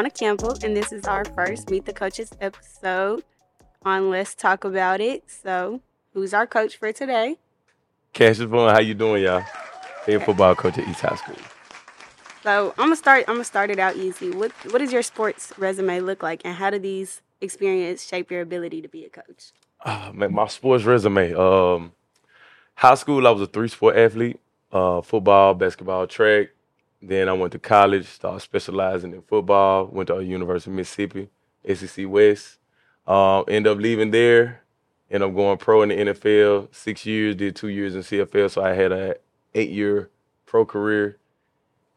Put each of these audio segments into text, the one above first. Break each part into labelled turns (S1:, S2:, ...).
S1: Brianna Campbell, and this is our first Meet the Coaches episode on Let's Talk About It. So, who's our coach for today?
S2: Cassius Vaughn, how you doing, y'all? Head football coach at East High School.
S1: So, I'm gonna start. I'm gonna start it out easy. What What does your sports resume look like, and how do these experiences shape your ability to be a coach?
S2: Uh, man, my sports resume. Um, high school, I was a three sport athlete: uh, football, basketball, track. Then I went to college, started specializing in football. Went to University of Mississippi, SEC West. Uh, end up leaving there. End up going pro in the NFL. Six years, did two years in CFL. So I had a eight year pro career.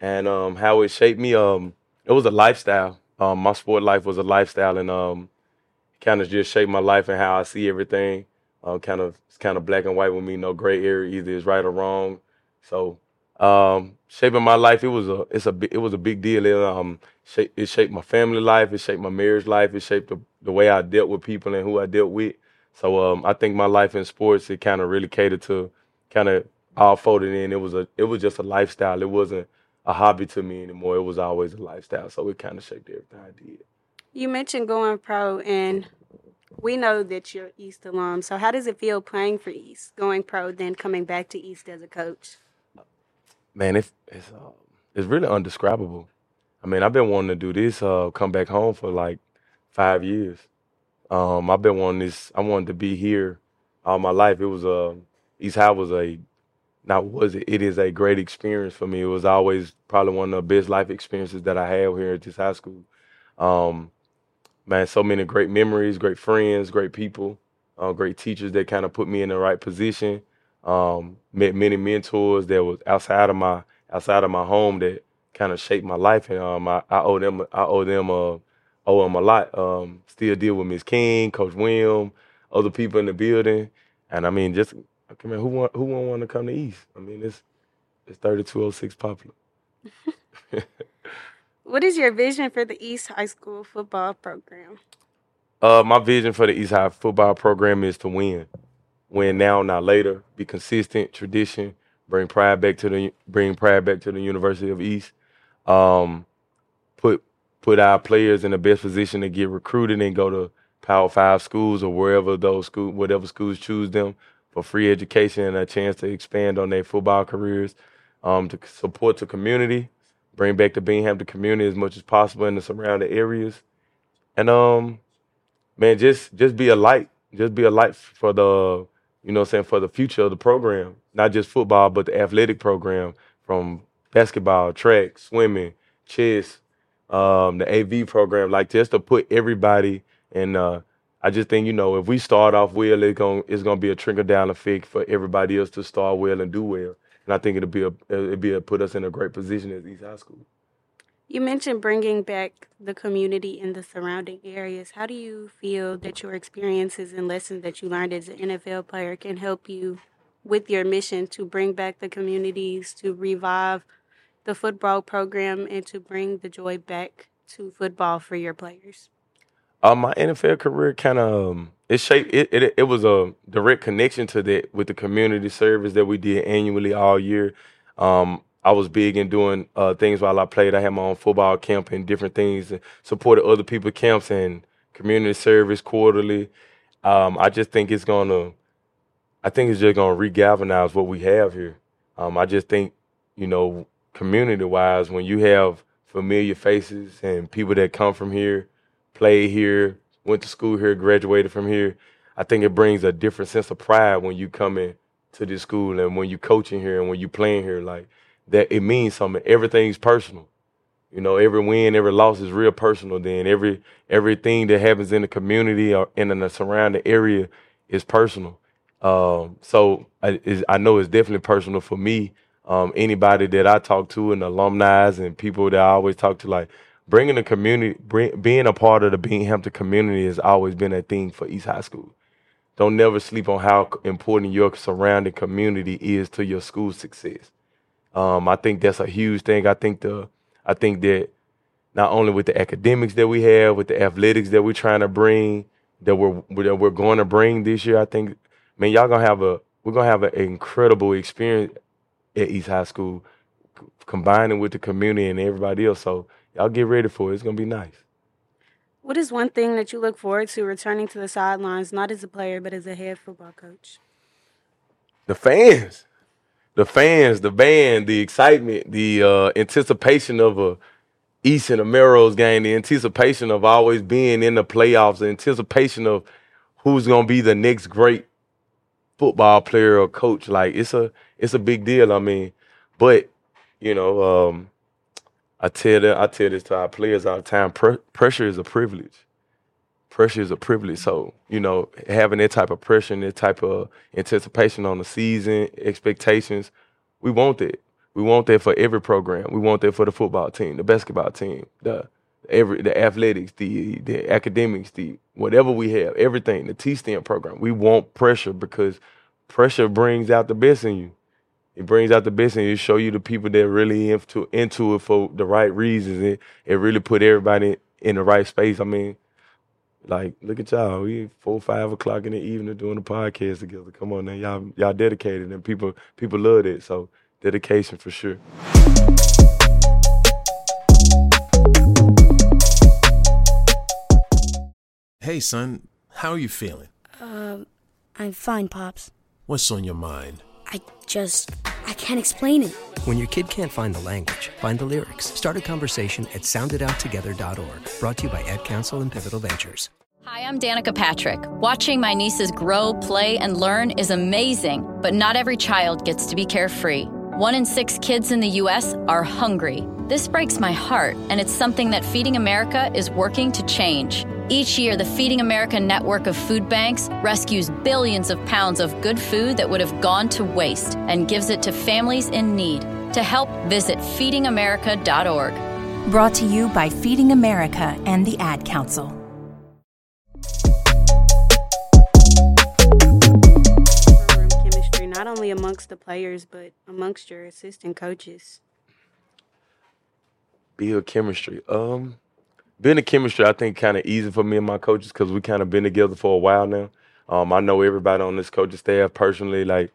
S2: And um, how it shaped me, um, it was a lifestyle. Um, my sport life was a lifestyle, and um, kind of just shaped my life and how I see everything. Uh, kind of it's kind of black and white with me, no gray area. Either is right or wrong. So um, shaping my life, it was a it's a it was a big deal. It, um, it shaped my family life. It shaped my marriage life. It shaped the, the way I dealt with people and who I dealt with. So um, I think my life in sports it kind of really catered to kind of all folded in. It was a it was just a lifestyle. It wasn't a hobby to me anymore. It was always a lifestyle. So it kind of shaped everything I did.
S1: You mentioned going pro, and we know that you're East alum. So, how does it feel playing for East, going pro, then coming back to East as a coach?
S2: Man, it's it's uh, it's really undescribable. I mean, I've been wanting to do this, uh, come back home for like five years. Um, I've been wanting this. I wanted to be here all my life. It was a uh, East High was a not was it? It is a great experience for me. It was always probably one of the best life experiences that I had here at this high school. Um, man, so many great memories, great friends, great people, uh, great teachers that kind of put me in the right position. Um, met many mentors that was outside of my outside of my home that kind of shaped my life, and um, I, I owe them I owe them uh, owe them a lot. Um, still deal with Miss King, Coach William, other people in the building, and I mean just I mean who want who won't want to come to East? I mean it's it's thirty two oh six Poplar.
S1: what is your vision for the East High School football program?
S2: Uh, my vision for the East High football program is to win win now, not later. Be consistent, tradition. Bring pride back to the bring pride back to the University of East. Um, put put our players in the best position to get recruited and go to Power Five schools or wherever those school, whatever schools choose them for free education and a chance to expand on their football careers. Um, to support the community, bring back the Binghampton community as much as possible in the surrounding areas, and um, man, just just be a light, just be a light for the you know I'm saying, for the future of the program, not just football, but the athletic program from basketball, track, swimming, chess, um, the AV program, like just to put everybody in. Uh, I just think you know if we start off well, it's gonna it's gonna be a trickle down effect for everybody else to start well and do well, and I think it'll be a it'll be a, put us in a great position as East High School.
S1: You mentioned bringing back the community in the surrounding areas. How do you feel that your experiences and lessons that you learned as an NFL player can help you with your mission to bring back the communities, to revive the football program, and to bring the joy back to football for your players?
S2: Uh, my NFL career kind of um, it shaped it, it. It was a direct connection to that with the community service that we did annually all year. Um, I was big in doing uh, things while I played. I had my own football camp and different things, and supported other people's camps and community service quarterly. Um, I just think it's gonna, I think it's just gonna regalvanize what we have here. Um, I just think, you know, community wise, when you have familiar faces and people that come from here, played here, went to school here, graduated from here, I think it brings a different sense of pride when you come in to this school and when you coaching here and when you playing here. Like that it means something. Everything's personal. You know, every win, every loss is real personal. Then every everything that happens in the community or in the surrounding area is personal. Um, so I, I know it's definitely personal for me. Um, anybody that I talk to and alumni and people that I always talk to, like bringing the community, bring, being a part of the Binghampton community has always been a thing for East High School. Don't never sleep on how important your surrounding community is to your school success. Um, I think that's a huge thing. I think the I think that not only with the academics that we have, with the athletics that we're trying to bring, that we're that we're going to bring this year, I think, man, y'all gonna have a we're gonna have an incredible experience at East High School, combining with the community and everybody else. So y'all get ready for it. It's gonna be nice.
S1: What is one thing that you look forward to returning to the sidelines, not as a player, but as a head football coach?
S2: The fans, the fans, the band, the excitement, the uh, anticipation of a East and game, the anticipation of always being in the playoffs, the anticipation of who's gonna be the next great football player or coach. Like it's a it's a big deal. I mean, but you know, um, I tell them, I tell this to our players all the time. Pr- pressure is a privilege. Pressure is a privilege. So you know, having that type of pressure and that type of anticipation on the season, expectations, we want that. We want that for every program. We want that for the football team, the basketball team, the every the athletics, the the academics, the whatever we have, everything, the T STEM program. We want pressure because pressure brings out the best in you it brings out the best and it show you the people that really into into it for the right reasons. It it really put everybody in the right space. I mean, like look at y'all. We four five o'clock in the evening doing a podcast together. Come on now, y'all y'all dedicated and people people love it. So dedication for sure.
S3: Hey son, how are you feeling?
S4: Um, I'm fine, Pops.
S3: What's on your mind?
S4: I just. I can't explain it.
S5: When your kid can't find the language, find the lyrics. Start a conversation at sounditouttogether.org. Brought to you by Ad Council and Pivotal Ventures.
S6: Hi, I'm Danica Patrick. Watching my nieces grow, play, and learn is amazing, but not every child gets to be carefree. One in six kids in the U.S. are hungry. This breaks my heart, and it's something that Feeding America is working to change. Each year, the Feeding America network of food banks rescues billions of pounds of good food that would have gone to waste and gives it to families in need. To help, visit feedingamerica.org.
S7: Brought to you by Feeding America and the Ad Council.
S1: chemistry, not only amongst the players, but amongst your assistant coaches.
S2: Build chemistry. Um, being a chemistry, I think, kind of easy for me and my coaches because we kind of been together for a while now. Um, I know everybody on this coaching staff personally, like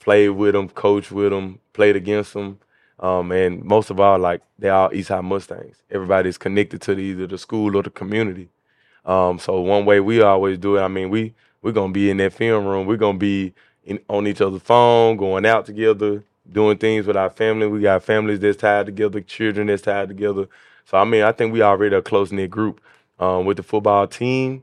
S2: played with them, coached with them, played against them, um, and most of all, like they all East High Mustangs. Everybody's connected to the, either the school or the community. Um, so one way we always do it, I mean, we we're gonna be in that film room. We're gonna be in, on each other's phone, going out together, doing things with our family. We got families that's tied together, children that's tied together. So I mean, I think we already a close knit group um, with the football team.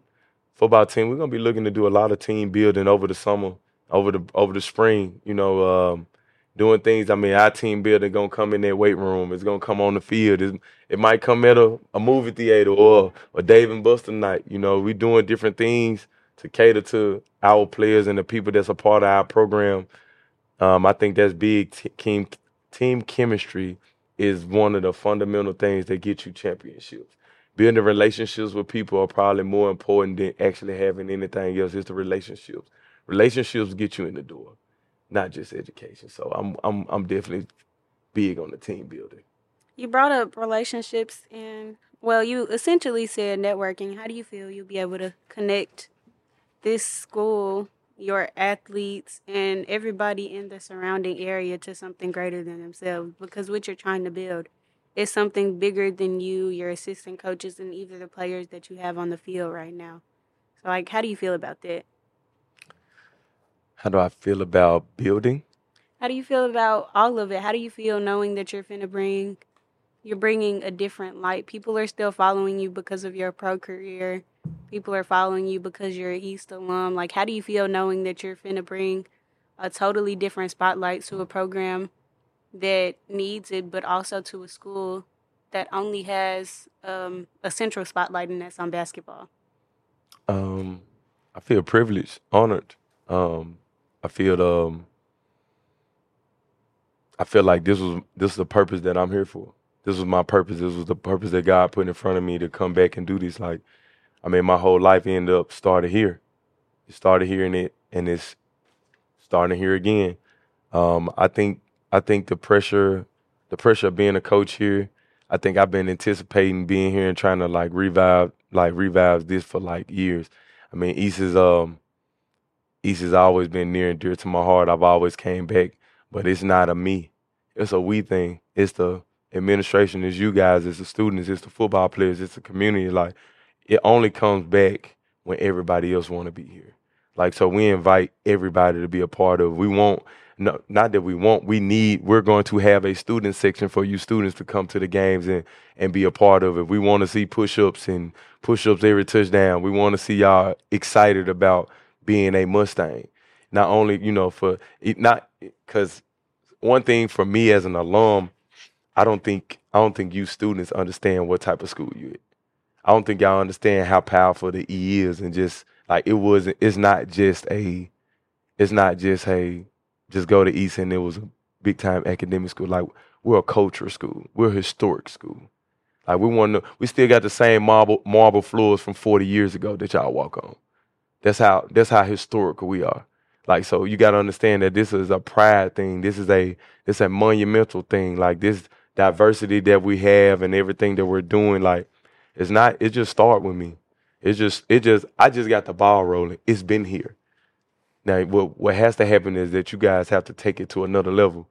S2: Football team, we're gonna be looking to do a lot of team building over the summer, over the over the spring. You know, um, doing things. I mean, our team building gonna come in that weight room. It's gonna come on the field. It's, it might come at a, a movie theater or a Dave and Buster night. You know, we doing different things to cater to our players and the people that's a part of our program. Um, I think that's big. Team team chemistry is one of the fundamental things that get you championships. Building relationships with people are probably more important than actually having anything else. It's the relationships. Relationships get you in the door, not just education. So I'm I'm I'm definitely big on the team building.
S1: You brought up relationships and well, you essentially said networking. How do you feel you'll be able to connect this school, your athletes, and everybody in the surrounding area to something greater than themselves? Because what you're trying to build is something bigger than you, your assistant coaches, and either the players that you have on the field right now. So, like, how do you feel about that?
S2: How do I feel about building?
S1: How do you feel about all of it? How do you feel knowing that you're finna bring, you're bringing a different light? People are still following you because of your pro career. People are following you because you're an East alum. Like, how do you feel knowing that you're finna bring a totally different spotlight to a program that needs it, but also to a school that only has um, a central spotlight, and that's on basketball?
S2: Um, I feel privileged, honored. Um, I feel um, I feel like this was this is the purpose that I'm here for. This was my purpose. This was the purpose that God put in front of me to come back and do this. Like, I mean, my whole life ended up started here. It started here and it and it's starting here again. Um, I think I think the pressure, the pressure of being a coach here. I think I've been anticipating being here and trying to like revive, like revive this for like years. I mean, East is um, East has always been near and dear to my heart. I've always came back, but it's not a me. It's a we thing. It's the administration, it's you guys, it's the students, it's the football players, it's the community. Like it only comes back when everybody else want to be here. Like so, we invite everybody to be a part of. We want no, not that we want. We need. We're going to have a student section for you students to come to the games and and be a part of it. We want to see push-ups and push-ups every touchdown. We want to see y'all excited about being a Mustang. Not only you know for not because one thing for me as an alum, I don't think I don't think you students understand what type of school you. I don't think y'all understand how powerful the E is and just like it wasn't it's not just a it's not just hey, just go to East and it was a big time academic school. Like we're a culture school. We're a historic school. Like we want to, we still got the same marble marble floors from 40 years ago that y'all walk on. That's how that's how historical we are. Like so, you got to understand that this is a pride thing. This is a this a monumental thing. Like this diversity that we have and everything that we're doing. Like it's not. It just started with me. It's just it just I just got the ball rolling. It's been here. Now, what what has to happen is that you guys have to take it to another level.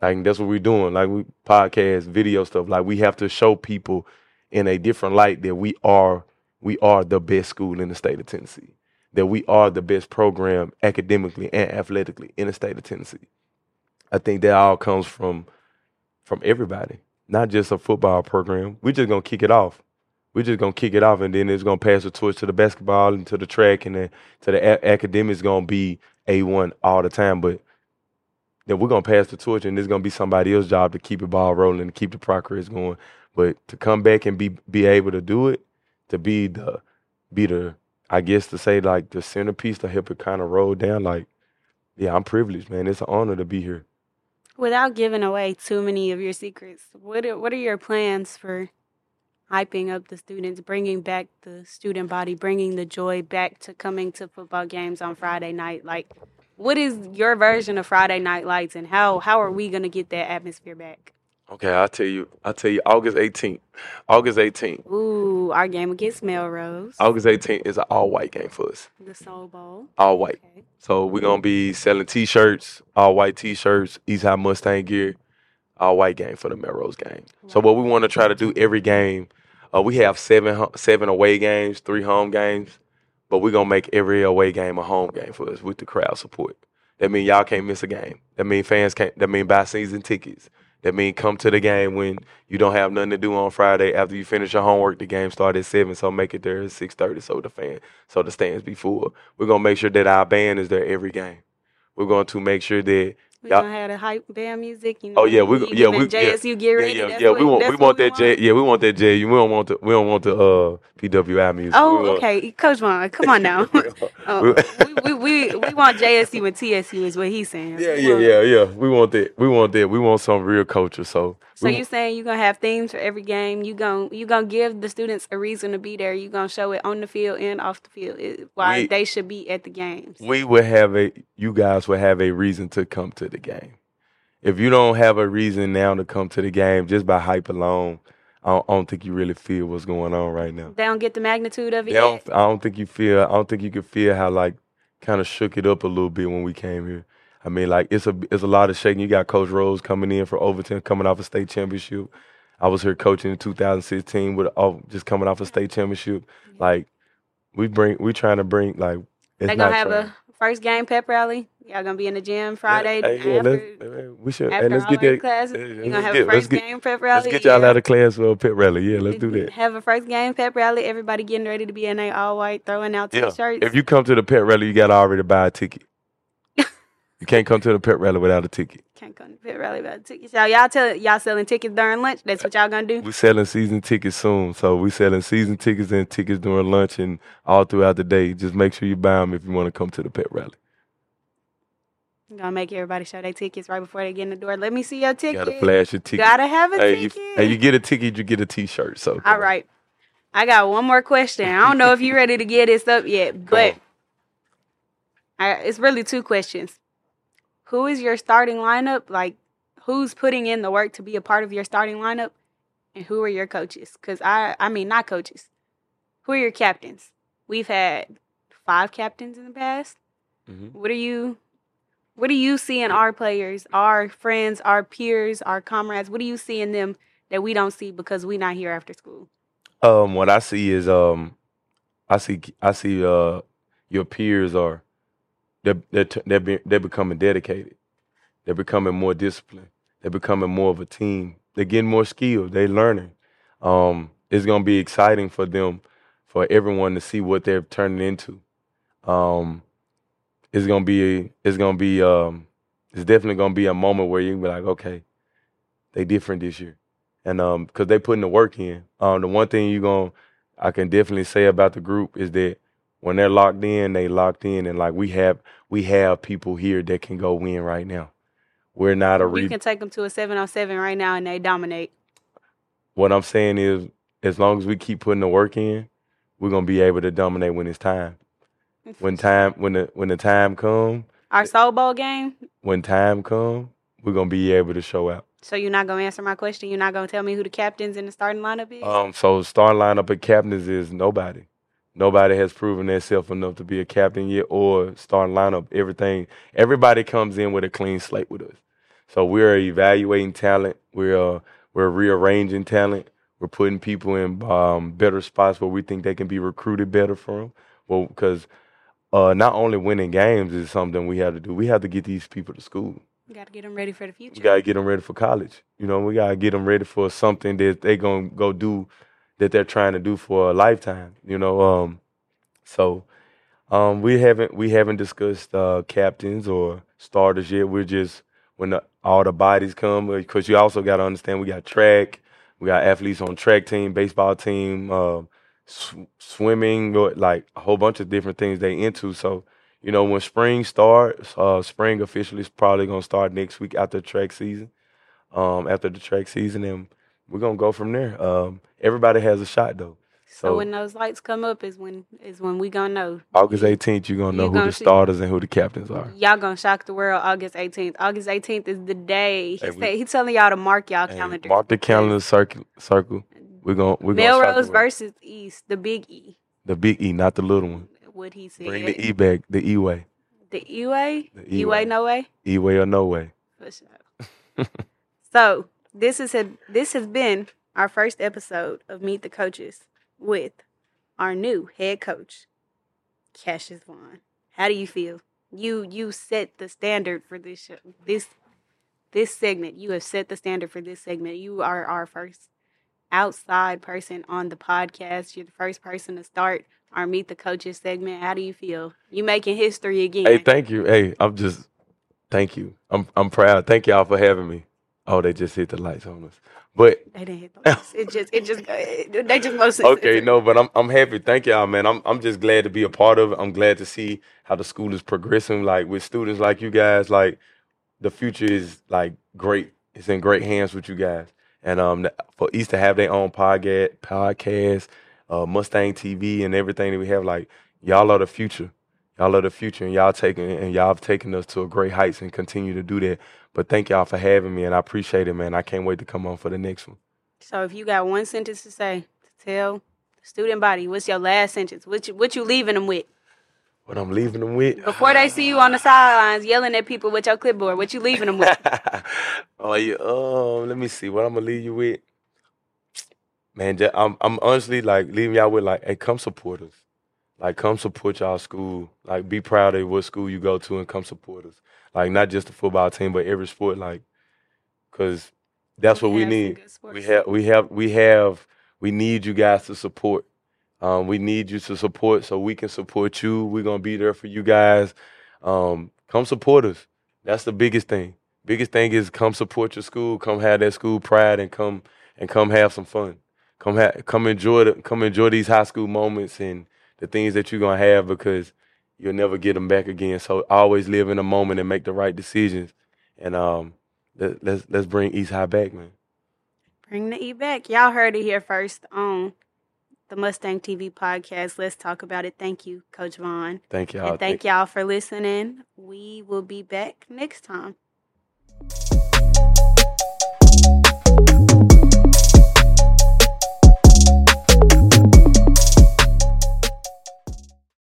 S2: Like that's what we're doing. Like we podcast, video stuff. Like we have to show people in a different light that we are we are the best school in the state of Tennessee. That we are the best program academically and athletically in the state of Tennessee. I think that all comes from from everybody, not just a football program. We're just gonna kick it off we're just gonna kick it off, and then it's gonna pass the torch to the basketball and to the track, and then to the a- academics. Gonna be a one all the time, but then we're gonna pass the torch, and it's gonna be somebody else's job to keep the ball rolling and keep the progress going. But to come back and be be able to do it, to be the be the I guess to say like the centerpiece to help it kind of roll down. Like, yeah, I'm privileged, man. It's an honor to be here.
S1: Without giving away too many of your secrets, what are, what are your plans for hyping up the students, bringing back the student body, bringing the joy back to coming to football games on Friday night. Like, what is your version of Friday Night Lights, and how how are we gonna get that atmosphere back?
S2: Okay, I'll tell you. I'll tell you. August 18th. August 18th.
S1: Ooh, our game against Melrose.
S2: August 18th is an all white game for us.
S1: The Soul Bowl.
S2: All white.
S1: Okay.
S2: So we're gonna be selling T-shirts, all white T-shirts, East High Mustang gear, all white game for the Melrose game. So what we want to try to do every game, uh, we have seven seven away games, three home games, but we're gonna make every away game a home game for us with the crowd support. That means y'all can't miss a game. That means fans can't. That means buy season tickets. That means come to the game when you don't have nothing to do on Friday after you finish your homework. The game start at seven, so make it there at six thirty, so the fan, so the stands be full. We're gonna make sure that our band is there every game. We're going to make sure that
S1: We
S2: Y'all-
S1: gonna have the hype band music. You know,
S2: Oh yeah, we yeah we yeah,
S1: JSU get ready.
S2: yeah yeah,
S1: that's
S2: yeah
S1: what,
S2: we want we want that J yeah we want that J we don't want the we don't want the uh PWI music.
S1: Oh,
S2: want-
S1: okay, Coach Vaughn, come on now. oh, we, we, we, we want JSU and TSU is what he's saying.
S2: Yeah, yeah, yeah, yeah. We want that. We want that. We want some real culture. So,
S1: So you saying you gonna have themes for every game? You gon' you gonna give the students a reason to be there. You gonna show it on the field and off the field it, why
S2: We-
S1: they should be at the games.
S2: we would have a you guys would have a reason to come to the game. If you don't have a reason now to come to the game just by hype alone, I don't, I don't think you really feel what's going on right now.
S1: They don't get the magnitude of it.
S2: Don't. I don't think you feel. I don't think you could feel how like kind of shook it up a little bit when we came here. I mean, like it's a it's a lot of shaking. You got Coach Rose coming in for Overton, coming off a state championship. I was here coaching in 2016 with oh, just coming off a state championship. Like we bring, we trying to bring like it's
S1: They gonna have
S2: trying.
S1: a first game pep rally. Y'all gonna be in the gym Friday
S2: Hey, yeah,
S1: after,
S2: let's, we should.
S1: After
S2: let's
S1: all
S2: get that.
S1: classes.
S2: hey,
S1: You
S2: let's
S1: gonna have
S2: get-
S1: a
S2: let's
S1: first
S2: get-
S1: game pep rally.
S2: Let's get y'all
S1: yeah.
S2: out of class for a pit rally. Yeah, let's do that.
S1: Have a first game pep rally. Everybody getting ready to be in a all white, throwing out
S2: Yeah.
S1: t-shirts.
S2: If you come to the pep rally, you got to already buy a ticket. You can't come to the pet rally without a ticket.
S1: can't come to pep rally without tickets. So y'all tell y'all selling tickets during lunch. That's what y'all gonna do.
S2: We're selling season tickets soon, so we're selling season tickets and tickets during lunch and all throughout the day. Just make sure you buy them if you want to come to the pet rally.
S1: I'm Gonna make everybody show their tickets right before they get in the door. Let me see your
S2: You
S1: ticket.
S2: gotta flash your ticket.
S1: Gotta have a
S2: hey, you,
S1: ticket.
S2: hey, you get a ticket, you get a T-shirt. So
S1: All right. I got one more question. I don't know if you're ready to get this up yet, but. I, it's really two questions. Who is your starting lineup? Like, who's putting in the work to be a part of your starting lineup? And who are your coaches? Because I, I mean, not coaches. Who are your captains? We've had five captains in the past.
S2: Mhm.
S1: What are you? What do you see in our players, our friends, our peers, our comrades? What do you see in them that we don't see because we're not here after school?
S2: Um, what I see is um, I see I see uh your peers are they're they're they're, be, they're becoming dedicated. They're becoming more disciplined. They're becoming more of a team. They're getting more skilled. They're learning. Um, it's gonna be exciting for them, for everyone to see what they're turning into. Um, it's gonna be it's gonna be um, it's definitely gonna be a moment where you can be like, okay, they different this year, and um, because they putting the work in. Um, the one thing you're gonna I can definitely say about the group is that when they're locked in, they locked in, and like we have we have people here that can go win right now. We're not a
S1: You can take them to a seven on seven right now and they dominate.
S2: what I'm saying is, as long as we keep putting the work in, we're gonna be able to dominate when it's time. When time, when the when the time come,
S1: Our Soul Bowl game.
S2: when time come, we're gonna be able to show out.
S1: So you're not gonna answer my question. You're not gonna tell me who the captains in the starting lineup is.
S2: Um, so starting lineup of captains is nobody. Nobody has proven themselves enough to be a captain yet, or starting lineup. Everything, everybody comes in with a clean slate with us. So we're evaluating talent. We're uh, we're rearranging talent. We're putting people in um, better spots where we think they can be recruited better from. Well, because uh, not only winning games is something we have to do. We have to get these people to school.
S1: you got to get them ready for the future.
S2: You gotta get them ready for college. You know, we gotta get them ready for something that they gonna go do that they're trying to do for a lifetime. You know, um, so um, we haven't we haven't discussed uh, captains or starters yet. We're just when the, all the bodies come because you also got to understand we got track, we got athletes on track team, baseball team, uh, sw- swimming, like a whole bunch of different things they into. So you know, when spring starts, uh, spring officially is probably gonna start next week after track season. Um, after the track season, and we're gonna go from there. Um, everybody has a shot though.
S1: So,
S2: So,
S1: when those lights come up is when is when we gonna know.
S2: August 18th, you're gonna know
S1: You
S2: who
S1: gonna
S2: the starters and who the captains are.
S1: Y'all gonna shock the world August 18th. August 18th is the day. He
S2: Hey, we-
S1: said he telling y'all to mark y'all
S2: Hey,
S1: calendar.
S2: mark the calendar circle. Circle. We're gonna we're gonna shock the
S1: Melrose versus East, the big E.
S2: the big E, not the little one.
S1: What he said.
S2: Bring the E back. The E way.
S1: The E way.
S2: The
S1: E way,
S2: way.
S1: no way.
S2: E way or no way.
S1: For sure. so this is a, this has been our first episode of Meet the Coaches with our new head coach, Cassius Vaughn. How do you feel? You you set the standard for this show. This this segment. You have set the standard for this segment. You are our first outside person on the podcast. You're the first person to start our Meet the Coaches segment. How do you feel? You making history again.
S2: Hey, thank you. Hey, I'm just thank you. I'm I'm proud. Thank y'all for having me. Oh, they just hit the lights on us. But
S1: They didn't hit the lights. It just, it just, it, they just most.
S2: okay, no, but I'm I'm happy. Thank y'all, man. I'm I'm just glad to be a part of it. I'm glad to see how the school is progressing. Like with students like you guys, like the future is like great. It's in great hands with you guys. And um, for East to have their own podcast, podcast, uh, Mustang TV, and everything that we have, like y'all are the future. Y'all are the future, and y'all taking and y'all have taken us to a great heights and continue to do that. But thank y'all for having me, and I appreciate it, man. I can't wait to come on for the next one.
S1: So if you got one sentence to say to tell the student body, what's your last sentence? What you, what you leaving them with
S2: What I'm leaving them with.
S1: before they see you on the sidelines yelling at people with your clipboard? What you leaving them with?
S2: oh yeah. Um, let me see. What I'm gonna leave you with, man. I'm I'm honestly like leaving y'all with like, hey, come support us. Like, come support y'all school. Like, be proud of what school you go to and come support us. Like, not just the football team, but every sport. Like, cause that's what we
S1: have some
S2: need. We have we have we have we need you guys to support. Um, we need you to support so we can support you. We're gonna be there for you guys. Um, come support us. That's the biggest thing. Biggest thing is come support your school. Come have that school pride and come and come have some fun. Come ha- come enjoy the, come enjoy these high school moments and the things that you're gonna have because you'll never get them back again. So always live in the moment and make the right decisions. And um, let, let's let's bring East High back, man.
S1: Bring the E back. Y'all heard it here first on the Mustang TV podcast. Let's talk about it. Thank you, Coach Vaughn.
S2: Thank y'all.
S1: and thank y'all for listening. We will be back next time.